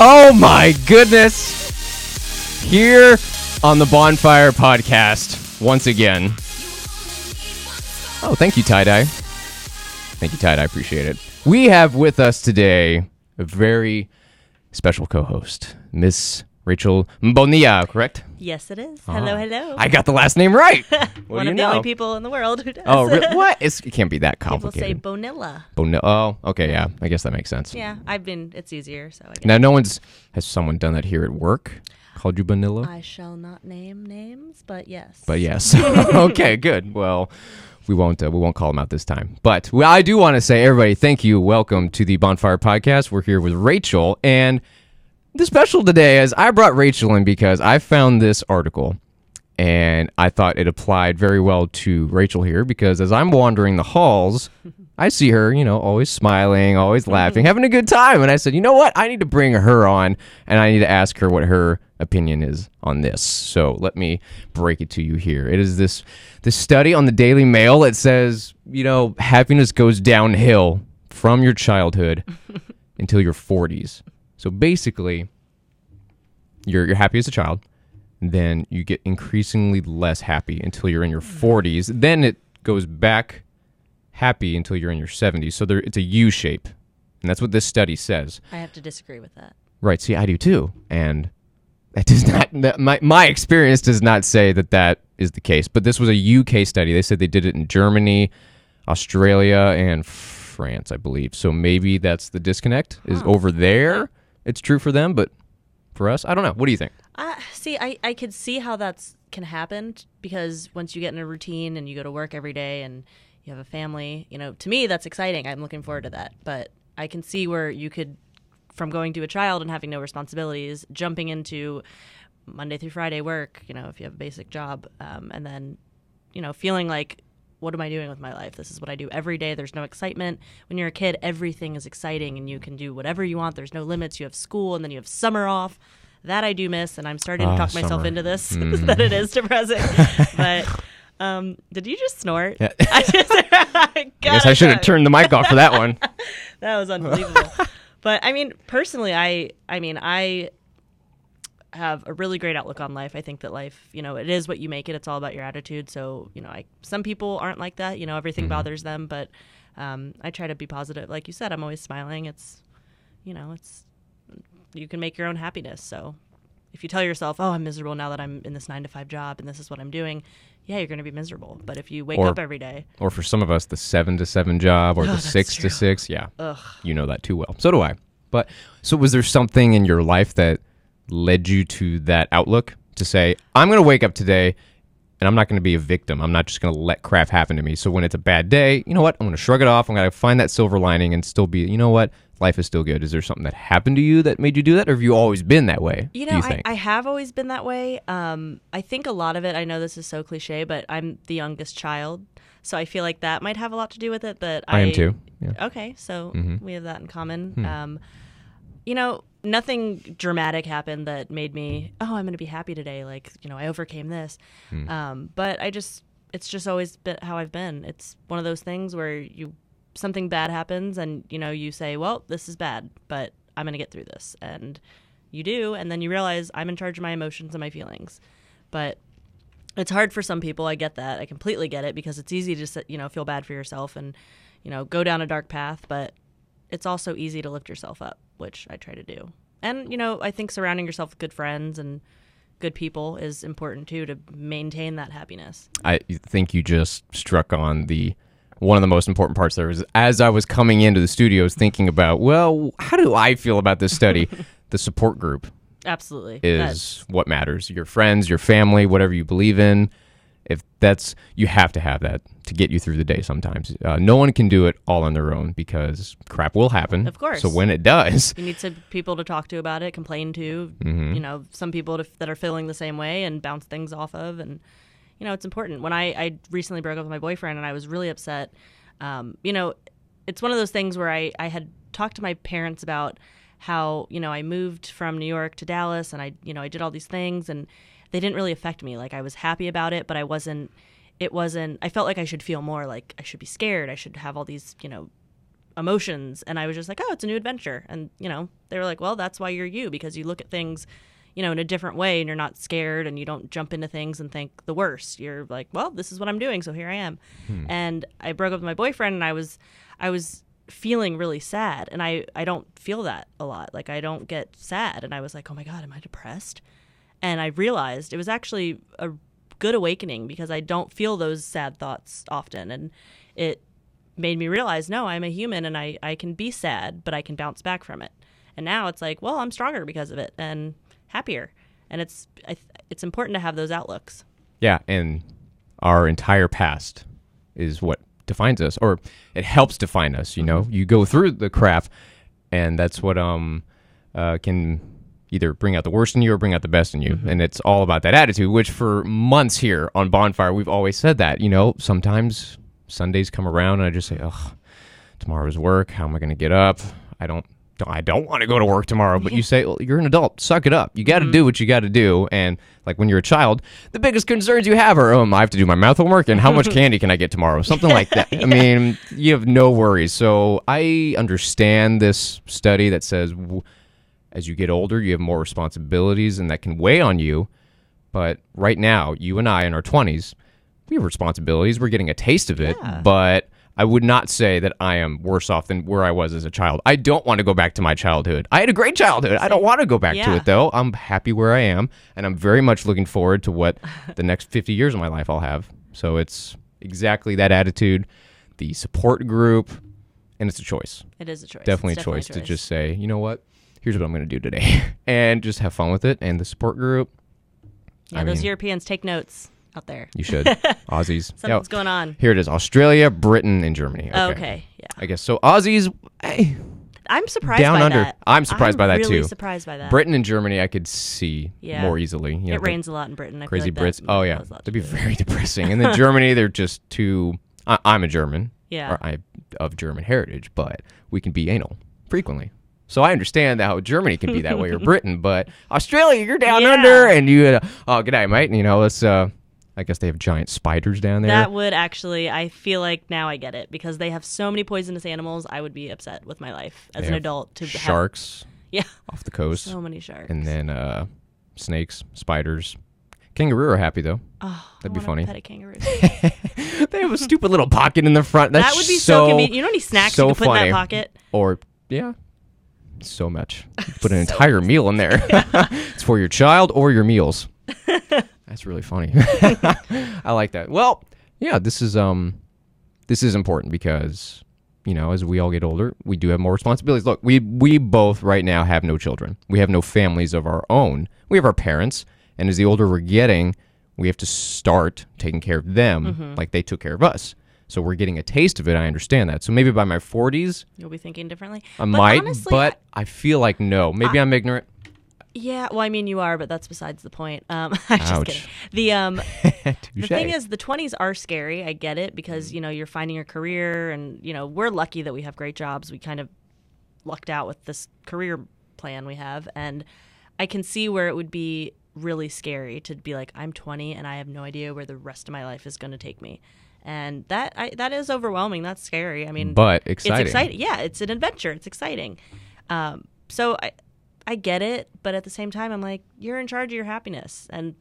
Oh my goodness. Here on the Bonfire Podcast, once again. Oh, thank you, Tie Dye. Thank you, Tie Dye. Appreciate it. We have with us today a very special co host, Miss Rachel Bonilla, correct? Yes, it is. Hello, hello. I got the last name right. What One of the know? only people in the world who does. It. Oh, re- what? It's, it can't be that complicated. people say. Bonilla. Bonilla. Oh, okay, yeah. I guess that makes sense. Yeah, I've been. It's easier, so I guess. Now, no one's has someone done that here at work? Called you Bonilla? I shall not name names, but yes. But yes. okay, good. Well, we won't uh, we won't call them out this time. But well, I do want to say, everybody, thank you. Welcome to the Bonfire Podcast. We're here with Rachel, and the special today is I brought Rachel in because I found this article, and I thought it applied very well to Rachel here because as I'm wandering the halls. I see her, you know, always smiling, always mm-hmm. laughing, having a good time. And I said, you know what? I need to bring her on and I need to ask her what her opinion is on this. So let me break it to you here. It is this this study on the Daily Mail. It says, you know, happiness goes downhill from your childhood until your 40s. So basically, you're you're happy as a child, then you get increasingly less happy until you're in your mm-hmm. 40s. Then it goes back happy until you're in your 70s. So there, it's a U shape. And that's what this study says. I have to disagree with that. Right. See, I do too. And that does not, that, my, my experience does not say that that is the case. But this was a UK study. They said they did it in Germany, Australia, and France, I believe. So maybe that's the disconnect is over there. It's true for them, but for us, I don't know. What do you think? Uh, see, I, I could see how that's can happen because once you get in a routine and you go to work every day and you have a family, you know, to me that's exciting. I'm looking forward to that. But I can see where you could, from going to a child and having no responsibilities, jumping into Monday through Friday work, you know, if you have a basic job, um, and then, you know, feeling like, what am I doing with my life? This is what I do every day. There's no excitement. When you're a kid, everything is exciting and you can do whatever you want. There's no limits. You have school and then you have summer off. That I do miss, and I'm starting Ah, to talk myself into this that it is depressing. but um, did you just snort? Yeah. I, just, I guess I should have turned the mic off for that one. that was unbelievable. but I mean, personally, I I mean, I have a really great outlook on life. I think that life, you know, it is what you make it. It's all about your attitude. So, you know, I some people aren't like that. You know, everything bothers them, but um, I try to be positive. Like you said, I'm always smiling. It's, you know, it's you can make your own happiness. So, if you tell yourself, "Oh, I'm miserable now that I'm in this nine to five job and this is what I'm doing," yeah, you're going to be miserable. But if you wake Or- up every day, Or for some of us, the seven to seven job or Oh, the six true. to six. Yeah. ugh, You know that too well. So do I. But so was there something in your life that led you to that outlook to say, I'm going to wake up today and I'm not going to be a victim. I'm not just going to let crap happen to me. So when it's a bad day, you know what? I'm going to shrug it off. I'm going to find that silver lining and still be, you know what? Life is still good. Is there something that happened to you that made you do that? Or have you always been that way? You know, you I. I have always been that way. Um, I think a lot of it, I know this is so cliche, but I'm the youngest child. So I feel like that might have a lot to do with it. That I, I am too. Yeah. Okay, so Mhm. we have that in common. Hmm. Um, you know, nothing dramatic happened that made me, oh, I'm going to be happy today. Like, you know, I overcame this. Hmm. Um, but I just, it's just always been how I've been. It's one of those things where you, something bad happens and, you know, you say, well, this is bad, but I'm going to get through this. And you do. And then you realize I'm in charge of my emotions and my feelings. But it's hard for some people. I get that. I completely get it because it's easy to you know feel bad for yourself and you know go down a dark path, but it's also easy to lift yourself up, which I try to do. And you know, I think surrounding yourself with good friends and good people is important too to maintain that happiness. I think you just struck on the one of the most important parts there was as I was coming into the studios thinking about, well, how do I feel about this study? the support group Absolutely. is what matters. Your friends, your family, whatever you believe in. If that's you have to have that to get you through the day. Sometimes uh, no one can do it all on their own because crap will happen. Of course. So when it does, you need some people to talk to about it, complain to, Mhm. you know, some people to, that are feeling the same way and bounce things off of. And, you know, it's important. When I, I recently broke up with my boyfriend and I was really upset, um, you know, it's one of those things where I, I had talked to my parents about how, you know, I moved from New York to Dallas and I, you know, I did all these things and they didn't really affect me. Like I was happy about it, but I wasn't, it wasn't, I felt like I should feel more like I should be scared. I should have all these, you know, emotions and I was just like, "Oh, it's a new adventure." And, you know, they were like, "Well, that's why you're you because you look at things, you know, in a different way and you're not scared and you don't jump into things and think the worst. You're like, "Well, this is what I'm doing, so here I am." Hmm. And I broke up with my boyfriend and I was I was feeling really sad and I I don't feel that a lot. Like I don't get sad and I was like, "Oh my god, am I depressed?" And I realized it was actually a good awakening because I don't feel those sad thoughts often and it made me realize no, I'm a human and I I can be sad, but I can bounce back from it. And now it's like, well, I'm stronger because of it and happier. And it's I, th- it's important to have those outlooks. Yeah, and our entire past is what defines us, or it helps define us. You know, you go through the crap, and that's what um uh, can either bring out the worst in you or bring out the best in you. And it's all about that attitude. Which for months here on Bonfire, we've always said that. You know, sometimes Sundays come around, and I just say, "Ugh, tomorrow's work. How am I going to get up? I don't." I don't want to go to work tomorrow, but you say, well, you're an adult. Suck it up. You got to do what you got to do. And like when you're a child, the biggest concerns you have are, um, I have to do my math homework and how much candy can I get tomorrow? Something like that. I mean, you have no worries. So I understand this study that says as you get older, you have more responsibilities and that can weigh on you. But right now, you and I in our 20s, we have responsibilities. We're getting a taste of it, Yeah. but I would not say that I am worse off than where I was as a child. I don't want to go back to my childhood. I had a great childhood. I don't want to go back to it though. I'm happy where I am, and I'm very much looking forward to what the next 50 years of my life I'll have. So it's exactly that attitude, the support group, and it's a choice. It is a choice. Definitely It's a choice to just say, you know what, here's what I'm going to do today, and just have fun with it. And the support group, yeah, I those mean- Europeans take notes out there. you should. Aussies. Yeah, Something's going on. Here it is Australia, Britain, and Germany. Okay. Oh, yeah. I guess so. Aussies, hey, I'm surprised Down under. that. I'm surprised by that, really too. surprised by that. Britain and Germany, I could see Yeah. more easily. You know, it rains a lot in Britain. I Crazy like Brits. Oh yeah, that'd be do with it. very depressing. And then Germany, they're just too. I, I'm a German. Yeah. Or I of German heritage, but we can be anal frequently. So I understand how Germany can be that way or Britain, but Australia, you're down Yeah. under, and you. Uh, oh, good night, mate. And, you know, let's. Uh, I guess they have giant spiders down there. That would actually, I feel like now I get it because they have so many poisonous animals. I would be upset with my life as They an adult to have sharks yeah, off the coast, so many sharks. and then uh, snakes, spiders. Kangaroo are happy though. oh, that'd be funny. Pet a kangaroo. they have a stupid little pocket in the front. That's that would be so, convenient. You know many snacks so you could put funny. in that pocket? Or yeah, so much. You Put an entire meal in there. it's for your child or your meals. That's really funny. I like that. Well, yeah, this is um, this is important because you know as we all get older, we do have more responsibilities. Look, we we both right now have no children. We have no families of our own. We have our parents, and as the older we're getting, we have to start taking care of them Mm-hmm. like they took care of us. So we're getting a taste of it. I understand that. So maybe by my 40s, You'll be thinking differently. I But might, honestly, but I feel like no. Maybe I, am ignorant. Yeah, well, I mean, you are, but that's besides the point. Um, I'm just Ouch. kidding. The um, the thing is, the 20s are scary. I get it because you know you're finding your career, and you know we're lucky that we have great jobs. We kind of lucked out with this career plan we have, and I can see where it would be really scary to be like, I'm 20 and I have no idea where the rest of my life is going to take me, and that I, that is overwhelming. That's scary. I mean, but exciting. it's exciting. Yeah, it's an adventure. It's exciting. Um, so I, I get it, but at the same time, I'm like, you're in charge of your happiness, and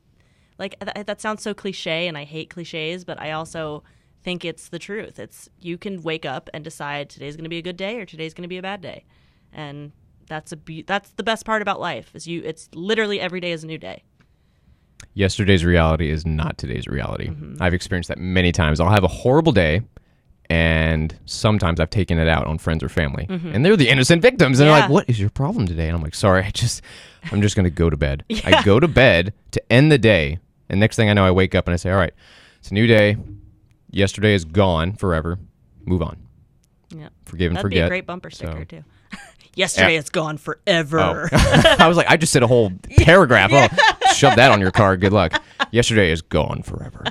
like th- that sounds so cliche, and I hate cliches, but I also think it's the truth. It's you can wake up and decide today's going to be a good day or today's going to be a bad day, and that's a be- that's the best part about life is you. It's literally every day is a new day. Yesterday's reality is not today's reality. Mm-hmm. I've experienced that many times. I'll have a horrible day, and sometimes I've taken it out on friends or family, and they're the innocent victims. And they're like, Mm-hmm. "What is your problem today?" And I'm like, "Sorry, I just, I'm just gonna go to bed. I go to bed to end the day, and next thing I know, I wake up and I say, "All right, it's a new day. Yesterday is gone forever. Move on. Yeah, Forgive and that'd be forget." a great bumper sticker So- too. Yesterday it's gone forever. Oh. I was like, I just said a whole paragraph. Oh, shove that on your car. Good luck. Yesterday is gone forever.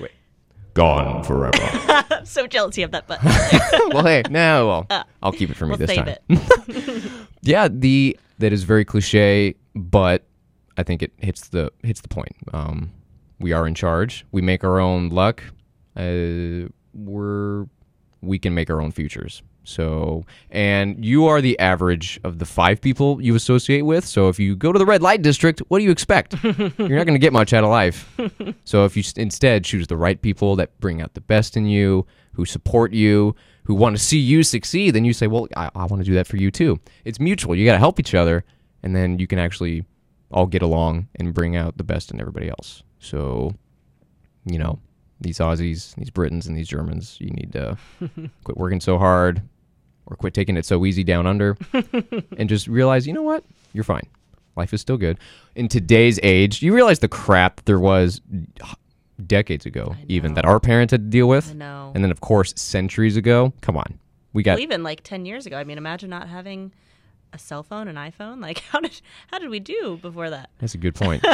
Wait, gone forever. I'm so jealous you have that button. well, hey, no, well, I'll keep it for me we'll this time. Yeah, the that is very cliche, but I think it hits the hits the point. Um, we are in charge. We make our own luck. Uh, we're we can make our own futures. So, and you are the average of the five people you associate with. So, if you go to the red light district, what do you expect? You're not going to get much out of life. so, if you instead choose the right people that bring out the best in you, who support you, who want to see you succeed, then you say, Well, I, I want to do that for you too. It's mutual. You got to help each other, and then you can actually all get along and bring out the best in everybody else. So, you know, these Aussies, these Britons, and these Germans, you need to quit working so hard or quit taking it so easy down under and just realize, you know what? You're fine. Life is still good. In today's age, you realize the crap there was decades ago, even that our parents had to deal with. I know. And then, of course, centuries ago. Come on. We got Well, even like 10 years ago. I mean, imagine not having a cell phone, an iPhone. Like, how did how did we do before that? That's a good point.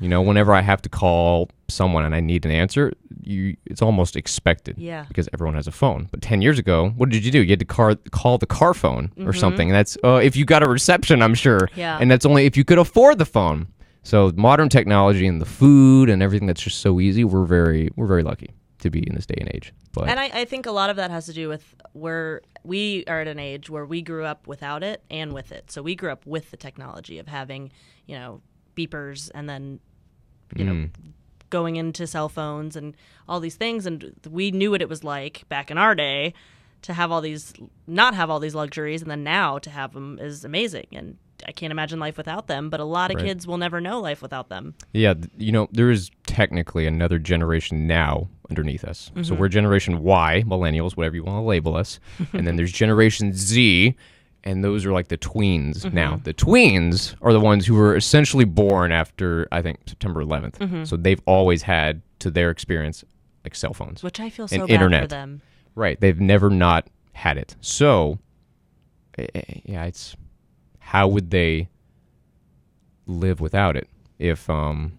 you know, whenever I have to call someone and I need an answer, you it's almost expected. Yeah. Because everyone has a phone. But ten years ago, what did you do? You had to car, call the car phone or something. And that's uh, if you got a reception, I'm sure. Mm-hmm. Yeah. And that's only if you could afford the phone. So modern technology and the food and everything that's just so easy, we're very we're very lucky to be in this day and age. But And I, I think a lot of that has to do with where we are at an age where we grew up without it and with it. So we grew up with the technology of having, you know, beepers and then, you know, going into cell phones and all these things. And we knew what it was like back in our day to have all these, not have all these luxuries. And then now to have them is amazing. And I can't imagine life without them, but a lot of Right. kids will never know life without them. Yeah, you know, there is technically another generation now underneath us. Mm-hmm. So we're Generation Y, millennials, whatever you want to label us. and then there's Generation Z, and those are like the tweens Mm-hmm. now. The tweens are the ones who were essentially born after, I think, September 11th. Mm-hmm. So they've always had, to their experience, like cell phones. Which I feel so bad for them. Right. They've never not had it. So, eh, eh, yeah, it's how would they live without it if um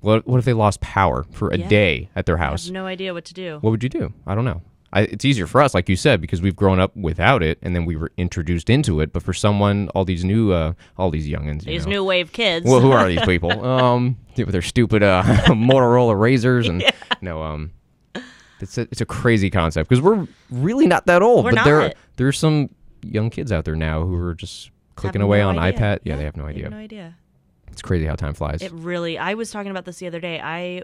what what if they lost power for a Yeah. day at their I house? have no idea what to do. What would you do? I don't know. I, it's easier for us, like you said, because we've grown up without it, and then we were introduced into it. But for someone, all these new, uh, all these youngins, you These know, new wave kids. well, who are these people? Um, with their stupid uh, Motorola razors and no, um, it's a it's a crazy concept because we're really not that old. We're but there not. there are some young kids out there now who are just clicking Have away no on idea. iPad. Yeah, they have no idea. no idea. It's crazy how time flies. It really. I was talking about this the other day. I,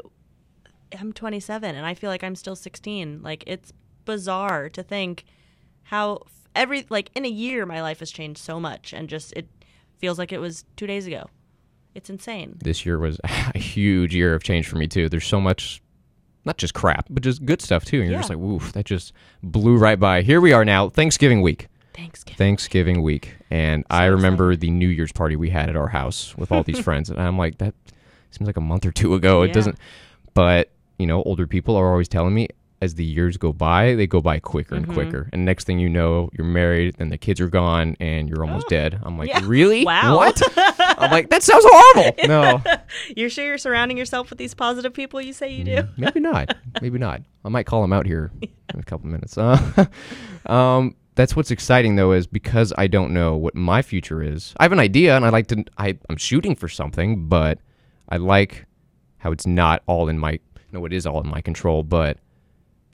I'm 27 and I feel like I'm still 16. Like it's bizarre to think how every like in a year my life has changed so much and just it feels like it was two days ago. It's insane. this year was a huge year of change for me too. There's so much, not just crap, but just good stuff too. And you're just like, woof, that just blew right by. Here we are now, Thanksgiving week. Thanksgiving. Thanksgiving week, and I So remember the New Year's party we had at our house with all these friends, and I'm like, that seems like a month or two ago. It doesn't, but you know, older people are always telling me as the years go by, they go by quicker Mm-hmm. and quicker, and next thing you know, you're married, then the kids are gone, and you're almost dead. I'm like, Oh. Yeah. really? Wow. What? I'm like, that sounds horrible. No, You're sure you're surrounding yourself with these positive people you say you do? maybe not. Maybe not. I might call them out here in a couple minutes. Uh, um, that's what's exciting though, is because I don't know what my future is. I have an idea, and I like to. I, I'm shooting for something, but I like how it's not all in my. No, it is all in my control, but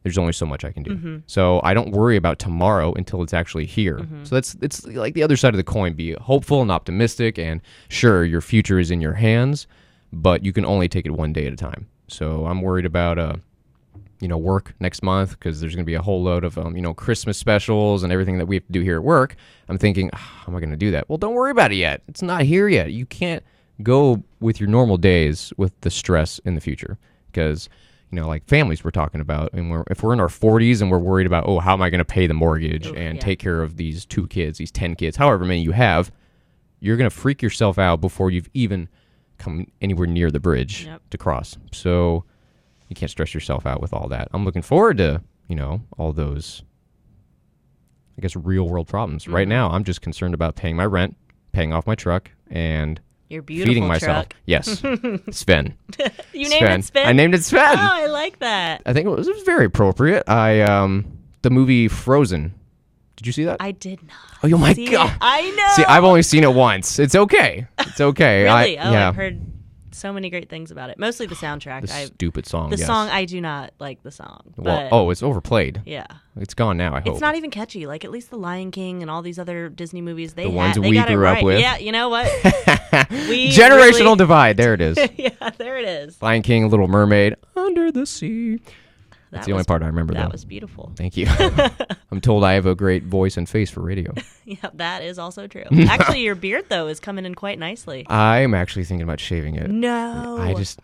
there's only so much I can do. So I don't worry about tomorrow until it's actually here. So that's it's like the other side of the coin. Be hopeful and optimistic, and sure, your future is in your hands, but you can only take it one day at a time. So I'm worried about uh, you know, work next month because there's going to be a whole load of um, you know, Christmas specials and everything that we have to do here at work. I'm thinking, "Ah, how am I going to do that? Well, don't worry about it yet. It's not here yet. You can't go with your normal days with the stress in the future because you know, like families we're talking about, and we're if we're in our 40s and we're worried about, oh, how am I going to pay the mortgage and yeah. take care of these two kids, these 10 kids, however many you have, you're going to freak yourself out before you've even come anywhere near the bridge Yep. to cross. So you can't stress yourself out with all that. I'm looking forward to, you know, all those I guess real world problems. Right Mm-hmm. now, I'm just concerned about paying my rent, paying off my truck, and Your beautiful feeding myself. truck. Yes. Sven. You named it Spin. I named it Sven. Oh, I like that. I think it was, it was very appropriate. I um the movie Frozen. Did you see that? I did not. oh my god. It. I know. See, I've only seen it once. It's okay. It's okay. really. I, oh, yeah. I've heard so many great things about it. Mostly the soundtrack. The I stupid song. the yes. song I do not like the song. Well, But oh, it's overplayed. yeah. It's gone now. I hope. It's not even catchy. Like at least the Lion King and all these other Disney movies, they The had- ones they we got it grew up right. with. Yeah, you know what? we Generational really- divide. There it is. yeah, there it is. Lion King, Little Mermaid, Under the Sea. That's That the only was- part I remember. That though. was beautiful. Thank you. I'm told I have a great voice and face for radio. Yeah, that is also true. Actually, your beard though is coming in quite nicely. I'm actually thinking about shaving it. No, I just,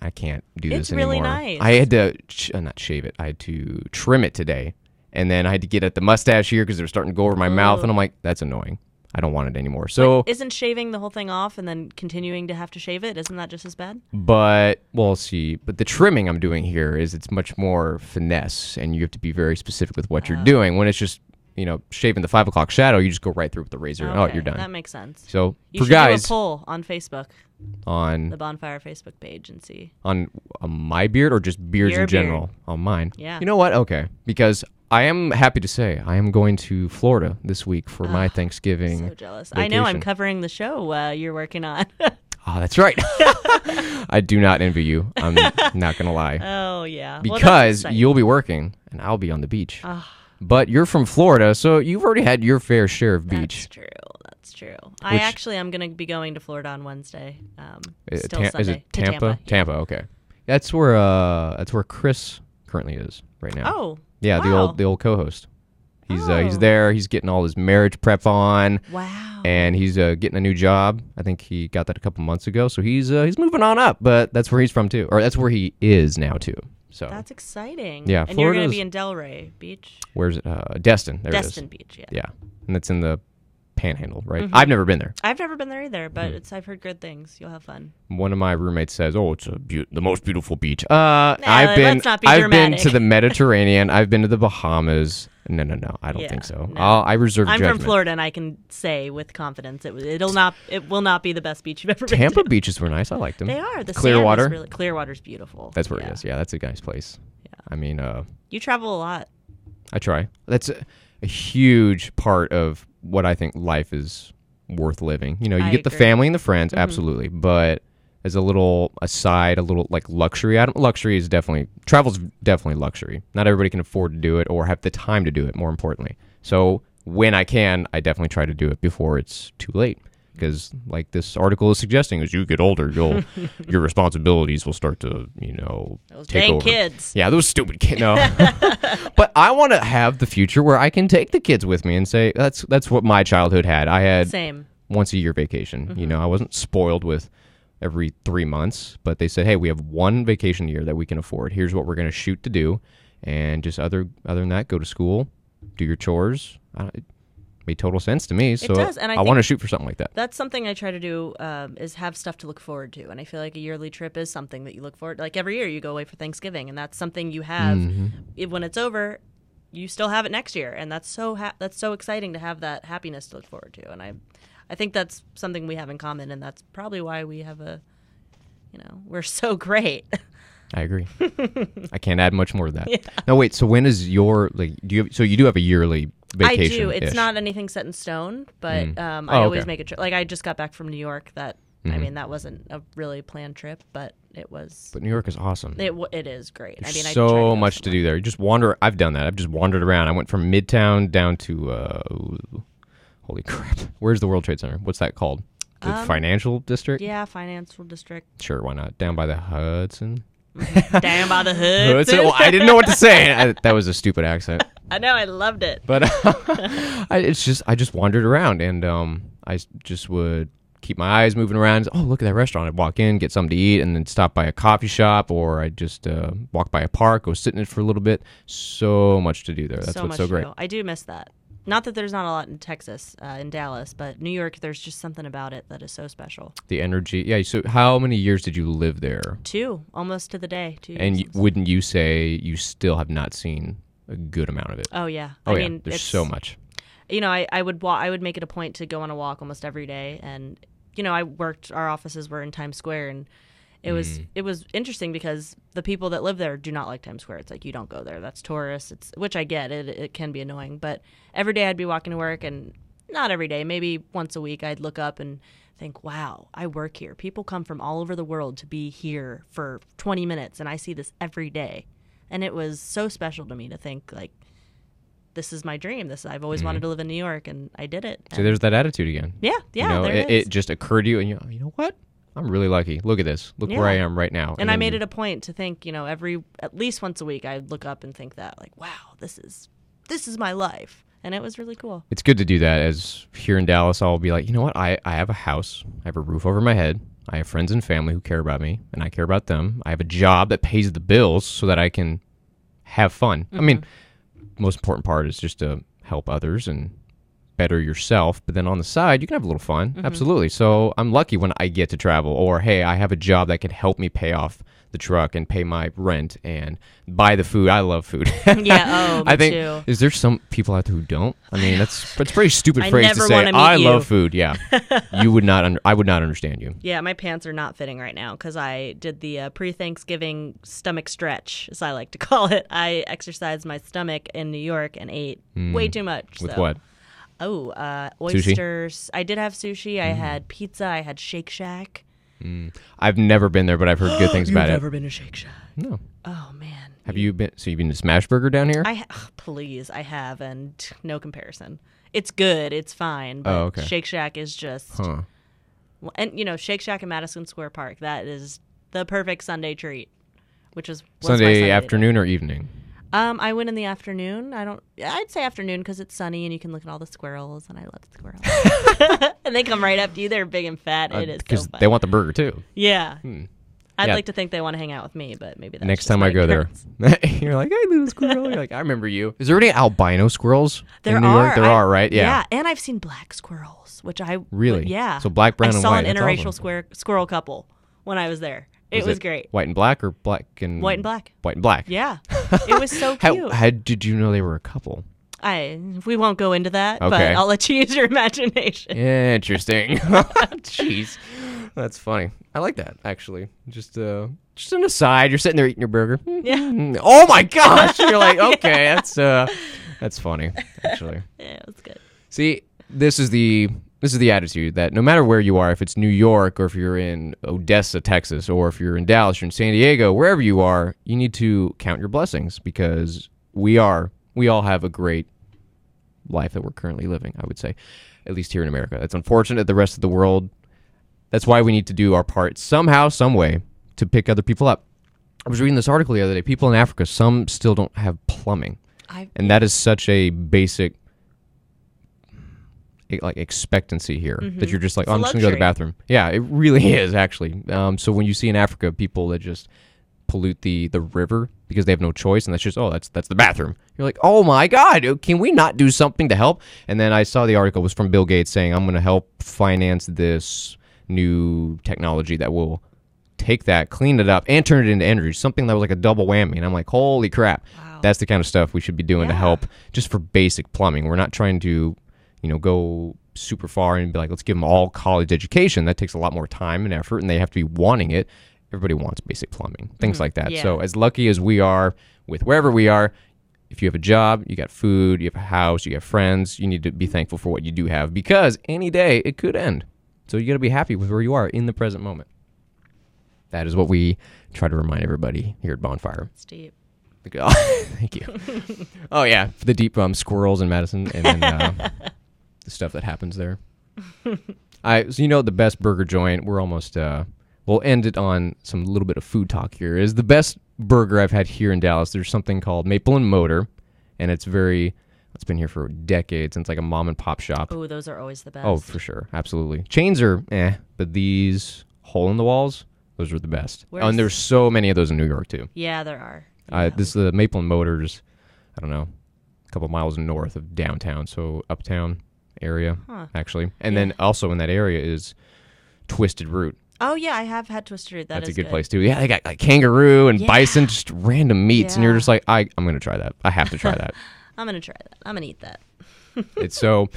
I can't do It's this anymore. It's really nice. I had to, ch- uh, not shave it. I had to trim it today, and then I had to get at the mustache here because they're starting to go over my mouth, and I'm like, that's annoying. I don't want it anymore. So, isn't shaving the whole thing off and then continuing to have to shave it? Isn't that just as bad? but we'll see. But the trimming I'm doing here is it's much more finesse, and you have to be very specific with what you're Ah. doing. When it's just, you know, shaving the five o'clock shadow, you just go right through with the razor. and, Oh, you're done. That makes sense. so You for should guys do a poll on Facebook, on the Bonfire Facebook page, and see. on, on my beard or just beards Your in general on mine. Yeah. You know what? Okay, because I am happy to say I am going to Florida this week for my Thanksgiving. So jealous. I know I'm covering the show uh, you're working on. Oh, that's right. I do not envy you. I'm not gonna lie. oh yeah, because exciting. you'll be working and I'll be on the beach. Ah. But you're from Florida, so you've already had your fair share of beach. That's true. That's true. I Which- actually am going to be going to Florida on Wednesday. Um, Uh, still Tam- Sunday is it to Tampa? Tampa. okay. That's where uh that's where Chris currently is right now. Oh, yeah, the wow. old the old co-host. He's uh, he's Oh. there. He's getting all his marriage prep on. wow. and he's uh, getting a new job. I think he got that a couple months ago, so he's uh, he's moving on up. But that's where he's from too, or that's where he is now too. So That's exciting. Yeah, and you're going to be in Delray Beach, where's it? Uh, Destin. There Destin Beach. Yeah. Yeah, and that's in the Panhandle, right? Mm-hmm. I've never been there. I've never been there either, but Hmm. it's I've heard good things. You'll have fun. One of my roommates says, "Oh, it's a beau- the most beautiful beach." Uh, I've been let's not be I've been to the Mediterranean. I've been to the Bahamas. No, no, no. I don't Yeah, think so. no. I'll, I reserve I'm judgment. from Florida, and I can say with confidence it it'll not it will not be the best beach you've ever been Tampa beaches were nice. I liked them. They are the Clearwater. Really, Clearwater's beautiful. That's where yeah. it is. Yeah, that's a nice place. Yeah. I mean, uh, You travel a lot. I try. That's a, a huge part of what I think life is worth living. You know, you I get the agree. Mm-hmm. family and the friends, absolutely, but as a little aside, a little like luxury item. Luxury is definitely travel's definitely luxury. Not everybody can afford to do it or have the time to do it. More importantly, so when I can, I definitely try to do it before it's too late. Because, like this article is suggesting, as you get older, you'll your responsibilities will start to, you know, Those take dang over. kids. Yeah, those stupid kids. No, but I want to have the future where I can take the kids with me and say that's that's what my childhood had. I had Same. once a year vacation. You mm-hmm. know, I wasn't spoiled with every three months, but they said, hey, we have one vacation a year that we can afford. Here's what we're going to shoot to do, and just other other than that, go to school, do your chores. I, it made total sense to me. So does, and I I want to shoot for something like that. That's something I try to do um, is have stuff to look forward to, and I feel like a yearly trip is something that you look forward. To. Like every year, you go away for Thanksgiving, and that's something you have. Mm-hmm. It, when it's over, you still have it next year, and that's so ha- that's so exciting to have that happiness to look forward to. And I, I think that's something we have in common, and that's probably why we have a, you know, we're so great. I agree. I can't add much more to that. No, wait. So when is your like? Do you? So you do have a yearly vacation? I do. It's not anything set in stone, but um, I Oh, always okay. make a trip. Like I just got back from New York. That I Mhm. mean, that wasn't a really planned trip, but it was. But New York is awesome. It, w- it is great. I There's mean, I so go much to do there. You just wander. I've done that. I've just wandered around. I went from Midtown down to uh, holy crap. Where's the World Trade Center? What's that called? The Um, financial district? Yeah, financial district Sure, why not? Down by the Hudson. down by the hood. Hudson. Well, I didn't know what to say. I, that was a stupid accent. I know. I loved it. But I, it's just I just wandered around and um, I just would keep my eyes moving around. Oh, look at that restaurant! I'd walk in, get something to eat, and then stop by a coffee shop, or I'd just uh, walk by a park, go sit in it for a little bit. So much to do there. That's so what's so great. I do miss that. Not that there's not a lot in Texas, uh, in Dallas, but New York, there's just something about it that is so special. The energy. Yeah. So, how many years did you live there? Two, almost to the day. Two. And years. y- wouldn't you say you still have not seen a good amount of it? oh yeah. Oh I yeah. mean, There's so much. you know, I, I would wa- I would make it a point to go on a walk almost every day, and you know, I worked. Our offices were in Times Square, and it was Mm. it was interesting because the people that live there do not like Times Square. It's like you don't go there. That's tourists. It's which I get. It it can be annoying, but every day I'd be walking to work, and not every day, maybe once a week, I'd look up and think, wow, I work here. People come from all over the world to be here for 20 minutes, and I see this every day. And it was so special to me to think, like, this is my dream. This I've always wanted to live in New York, and I did it. So there's that attitude again. yeah, yeah, you know, there it, it just occurred to you, and you, you know what? I'm really lucky. Look at this. Look where I am right now. and I made it a point to think, you know, every at least once a week, I'd look up and think that, like, wow, this is this is my life, and it was really cool. It's good to do that. As here in Dallas, I'll be like, you know what? I, I have a house. I have a roof over my head. I have friends and family who care about me, and I care about them. I have a job that pays the bills so that I can have fun. I mean, mm-hmm. most important part is just to help others and better yourself. But then on the side, you can have a little fun. Absolutely. So I'm lucky when I get to travel, or hey, I have a job that can help me pay off the truck and pay my rent and buy the food. I love food. Yeah, oh, me I think too. is there some people out there who don't? I mean, that's that's a pretty stupid phrase to say. I you." love food. Yeah, you would not. Under, I would not understand you. Yeah, my pants are not fitting right now because I did the uh, pre-Thanksgiving stomach stretch, as I like to call it. I exercised my stomach in New York and ate way too much. Hmm. With so- what? Oh, uh, oysters. I did have sushi. I had pizza. I had Shake Shack. I've never been there, but I've heard good things about it. Never been to Shake Shack? No. Oh man. Have you been? So you've been to Smashburger down here? I ha- ugh, please, I have, and no comparison. It's good. It's fine. But Oh, okay. Shake Shack is just, huh. well, and you know, Shake Shack in Madison Square Park. That is the perfect Sunday treat. Which is my Sunday today. afternoon or evening? Um, I went in the afternoon. I don't. I'd say afternoon because it's sunny and you can look at all the squirrels, and I love squirrels. and they come right up to you. They're big and fat. it is Because so. Uh, they want the burger too. yeah. I'd Yeah. like to think they want to hang out with me, but maybe that's Next time I go there, you're like, "Hey, little squirrel." You're like, "I remember you." Is there any albino squirrels There in New are. York? There I- are, right? Yeah. Yeah, and I've seen black squirrels, which I Really? yeah. So black, brown, I and saw white. an interracial awesome. square, squirrel couple when I was there. It was, great. White and black or black and White and black. White and black. Yeah, it was so How, cute. how did you know they were a couple? I we won't go into that, but Okay. I'll let you use your imagination. Yeah, Interesting. Jeez, that's funny. I like that actually. Just uh, just an aside. You're sitting there eating your burger. Yeah. Oh my gosh! You're like, okay, that's uh, that's funny actually. Yeah, it was good. See, this is the this is the attitude that no matter where you are, if it's New York or if you're in Odessa, Texas, or if you're in Dallas or in San Diego, wherever you are, you need to count your blessings because we are we all have a great life that we're currently living, I would say. At least here in America. It's unfortunate the rest of the world. That's why we need to do our part somehow, some way to pick other people up. I was reading this article the other day. People in Africa, some still don't have plumbing I and that is such a basic like expectancy here that you're just like, Mm-hmm. Oh, I'm just gonna go to the bathroom. Yeah, it really is actually. Um, so when you see in Africa people that just pollute the the river because they have no choice, and that's just oh, that's that's the bathroom. You're like, oh my god, can we not do something to help? And then I saw the article was from Bill Gates saying, I'm gonna help finance this new technology that will take that, clean it up, and turn it into energy. Something that was like a double whammy. And I'm like, holy crap. Wow. That's the kind of stuff we should be doing to help just for basic plumbing. We're not trying to, you know, go super far and be like, let's give them all college education. That takes a lot more time and effort, and they have to be wanting it. Everybody wants basic plumbing, things like that. Yeah. So, as lucky as we are with wherever we are, if you have a job, you got food, you have a house, you got friends, you need to be thankful for what you do have because any day it could end. So, you got to be happy with where you are in the present moment. That is what we try to remind everybody here at Bonfire. It's deep. Thank you. oh yeah, for the deep um, squirrels in Madison and then uh, the stuff that happens there. I so you know the best burger joint. We're almost uh, we'll end it on some little bit of food talk here. Is the best burger I've had here in Dallas. There's something called Maple and Motor, and it's very. It's been here for decades. And it's like a mom and pop shop. Oh, those are always the best. Oh, for sure, absolutely. Chains are eh, but these hole in the walls, those are the best. Oh, Where's- and there's so many of those in New York too. yeah, there are. Uh, this is the Maple and Motors. I don't know, a couple miles north of downtown, so uptown area Huh. actually. And Yeah. then also in that area is Twisted Root. Oh yeah, I have had Twisted Root. That That's a is good, place too. Yeah, they got like kangaroo and Yeah. bison, just random meats, and you're just like, I, I'm gonna try that. I have to try that. I'm gonna try that. I'm gonna eat that. it's so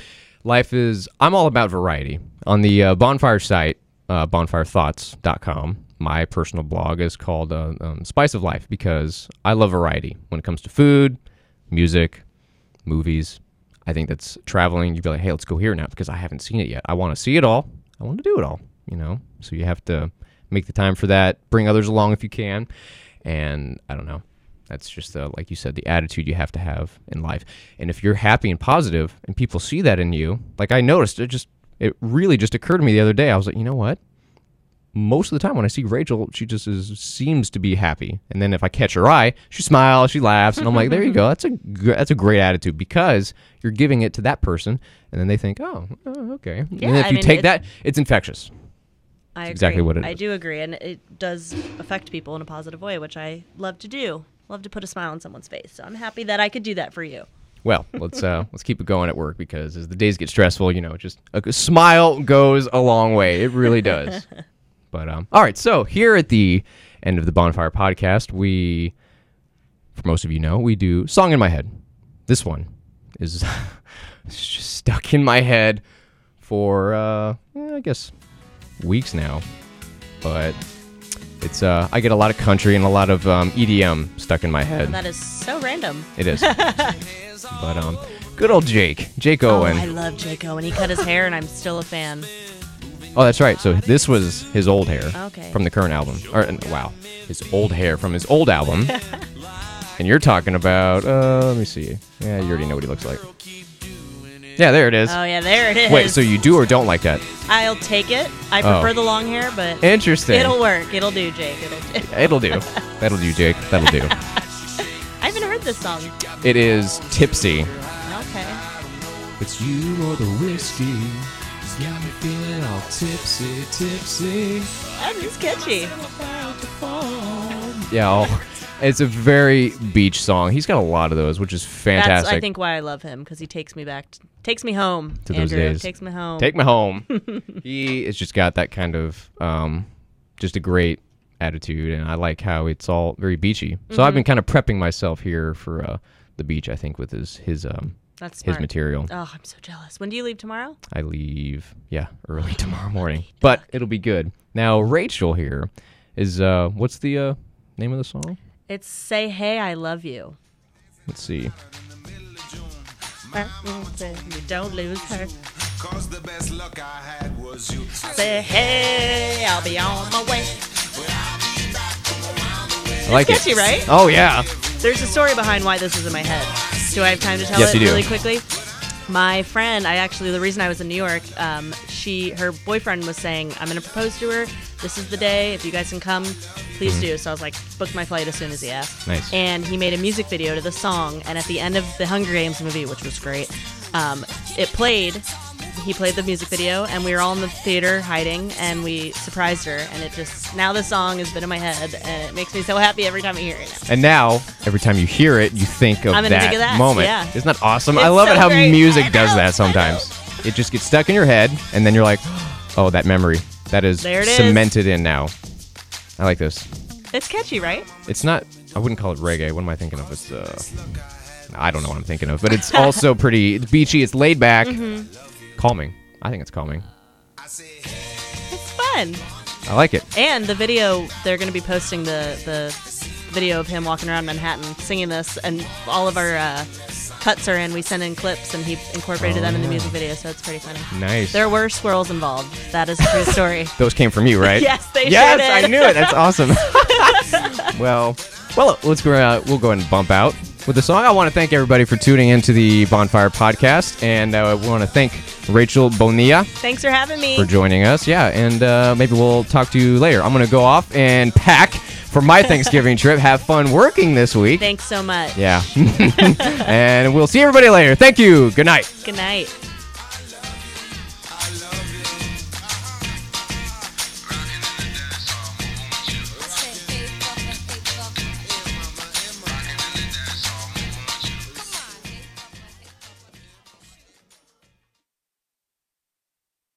life is i'm all about variety on the uh, bonfire site uh, bonfirethoughts.com my personal blog is called uh, um, spice of life because i love variety when it comes to food music movies I think that's traveling. You'd be like, hey, let's go here now because I haven't seen it yet. I want to see it all. I want to do it all. You know, so you have to make the time for that. Bring others along if you can, and I don't know. That's just the like you said, the attitude you have to have in life. And if you're happy and positive, and people see that in you, like I noticed, it just it really just occurred to me the other day. I was like, you know what? Most of the time when I see Rachel, she just is, seems to be happy. And then if I catch her eye, she smiles, she laughs, and I'm like, there you go. That's a that's a great attitude because you're giving it to that person, and then they think, oh, oh, okay. Yeah, and if I you mean, take it- that, it's infectious. I agree. exactly what it I is. do agree, and it does affect people in a positive way, which I love to do. Love to put a smile on someone's face. So I'm happy that I could do that for you. Well, let's uh, let's keep it going at work because as the days get stressful, you know, just a smile goes a long way. It really does. but um, all right, so here at the end of the Bonfire podcast, we, for most of you know, we do song in my head. This one is just stuck in my head for uh, I guess weeks now, but. It's uh, I get a lot of country and a lot of um, EDM stuck in my head. That is so random. It is. but um, good old Jake, Jake Oh, Owen. I love Jake Owen. He cut his hair, and I'm still a fan. Oh, that's right. So this was his old hair Okay. from the current album. Or uh, wow, his old hair from his old album. and you're talking about uh, let me see. Yeah, you already know what he looks like. Yeah, there it is. Oh yeah, there it is. Wait, so you do or don't like that? I'll take it. I Oh. prefer the long hair, but Interesting. it'll work. It'll do, Jake. It'll do. It'll do. That'll do, Jake. That'll do. I haven't heard this song. it is tipsy. Okay. It's you or the whiskey. Got me feeling all tipsy, tipsy. That is catchy. Yeah, oh, it's a very beach song. He's got a lot of those, which is fantastic. That's I think why I love him because he takes me back, t- takes me home. To those Andrew, days. Takes me home. Take me home. he has just got that kind of, um, just a great attitude, and I like how it's all very beachy. So Mm-hmm. I've been kind of prepping myself here for uh, the beach. I think with his his um That's his material. Oh, I'm so jealous. When do you leave tomorrow? I leave, yeah, early tomorrow morning, but it'll be good. Now Rachel here is uh, what's the uh, name of the song? It's "Say Hey, I Love You." Let's see. You don't lose her. Cause the best luck I had was you. Say hey, I'll be on my way. I like catchy, it. right? Oh yeah. There's a story behind why this is in my head. Do I have time to tell Yes, it really quickly? My friend, I actually the reason I was in New York, um, she her boyfriend was saying, I'm gonna propose to her. This is the day. If you guys can come, please do. So I was like, booked my flight as soon as he asked. Mm-hmm. Nice. And he made a music video to the song. And at the end of the Hunger Games movie, which was great, um, it played. He played the music video, and we were all in the theater hiding, and we surprised her. And it just now the song has been in my head, and it makes me so happy every time I hear it. Now. And now, every time you hear it, you think of, I'm gonna that, think of that, moment. yeah. Isn't that awesome? I love so it how great. music I does that sometimes. It just gets stuck in your head, and then you're like, oh, that memory. That is it is. cemented in now. I like this. It's catchy, right? It's not, I wouldn't call it reggae. What am I thinking of? It's, uh, I don't know what I'm thinking of, but it's also pretty, it's beachy, it's laid back, Mm-hmm. Calming. I think it's calming. It's fun. I like it. And the video, they're going to be posting the the video of him walking around Manhattan singing this, and all of our uh, cuts are in. We send in clips, and he incorporated Oh, them in the music video, so it's pretty funny. Nice. There were squirrels involved. That is a true story. Those came from you, right? Yes, they Yes, did. I knew it. That's awesome. well, well, let's go. Uh, we'll go ahead and bump out with the song. I want to thank everybody for tuning into the Bonfire Podcast, and uh, we want to thank Rachel Bonilla Thanks for having me. for joining us. Yeah, and uh, maybe we'll talk to you later. I'm going to go off and pack for my Thanksgiving trip. Have fun working this week. Thanks so much. Yeah, and we'll see everybody later. Thank you. Good night. Good night.